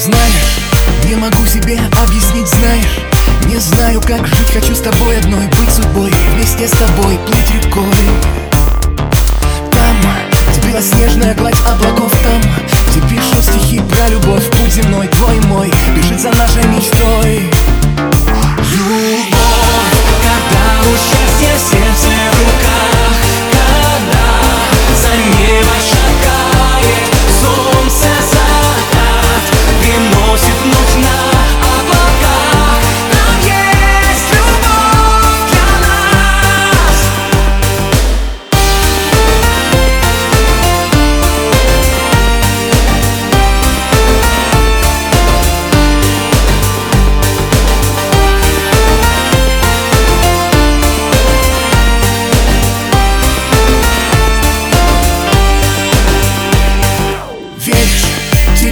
Знаешь, не могу себе объяснить, знаешь Не знаю, как жить, хочу с тобой одной Быть судьбой, вместе с тобой плыть рекой белоснежная гладь облаков Там, где пишут стихи про любовь. Путь земной, твой мой,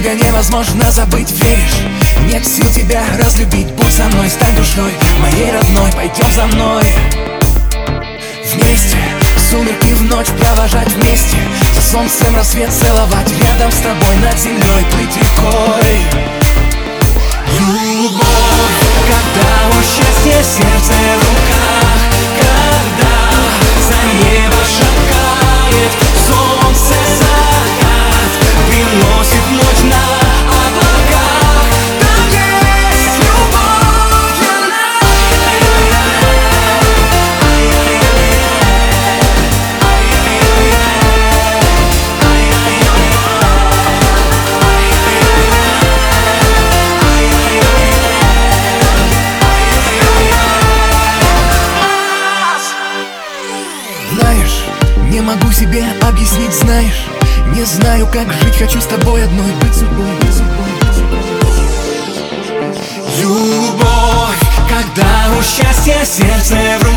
Тебя невозможно забыть, веришь? Нет сил тебя разлюбить Будь со мной, стань душой моей родной Пойдем за мной Вместе Сумерки в ночь провожать вместе За солнцем рассвет целовать Рядом с тобой над землей плыть рекой себе объяснить, знаешь Не знаю, как жить, хочу с тобой одной быть судьбой. Любовь, когда у счастья сердце в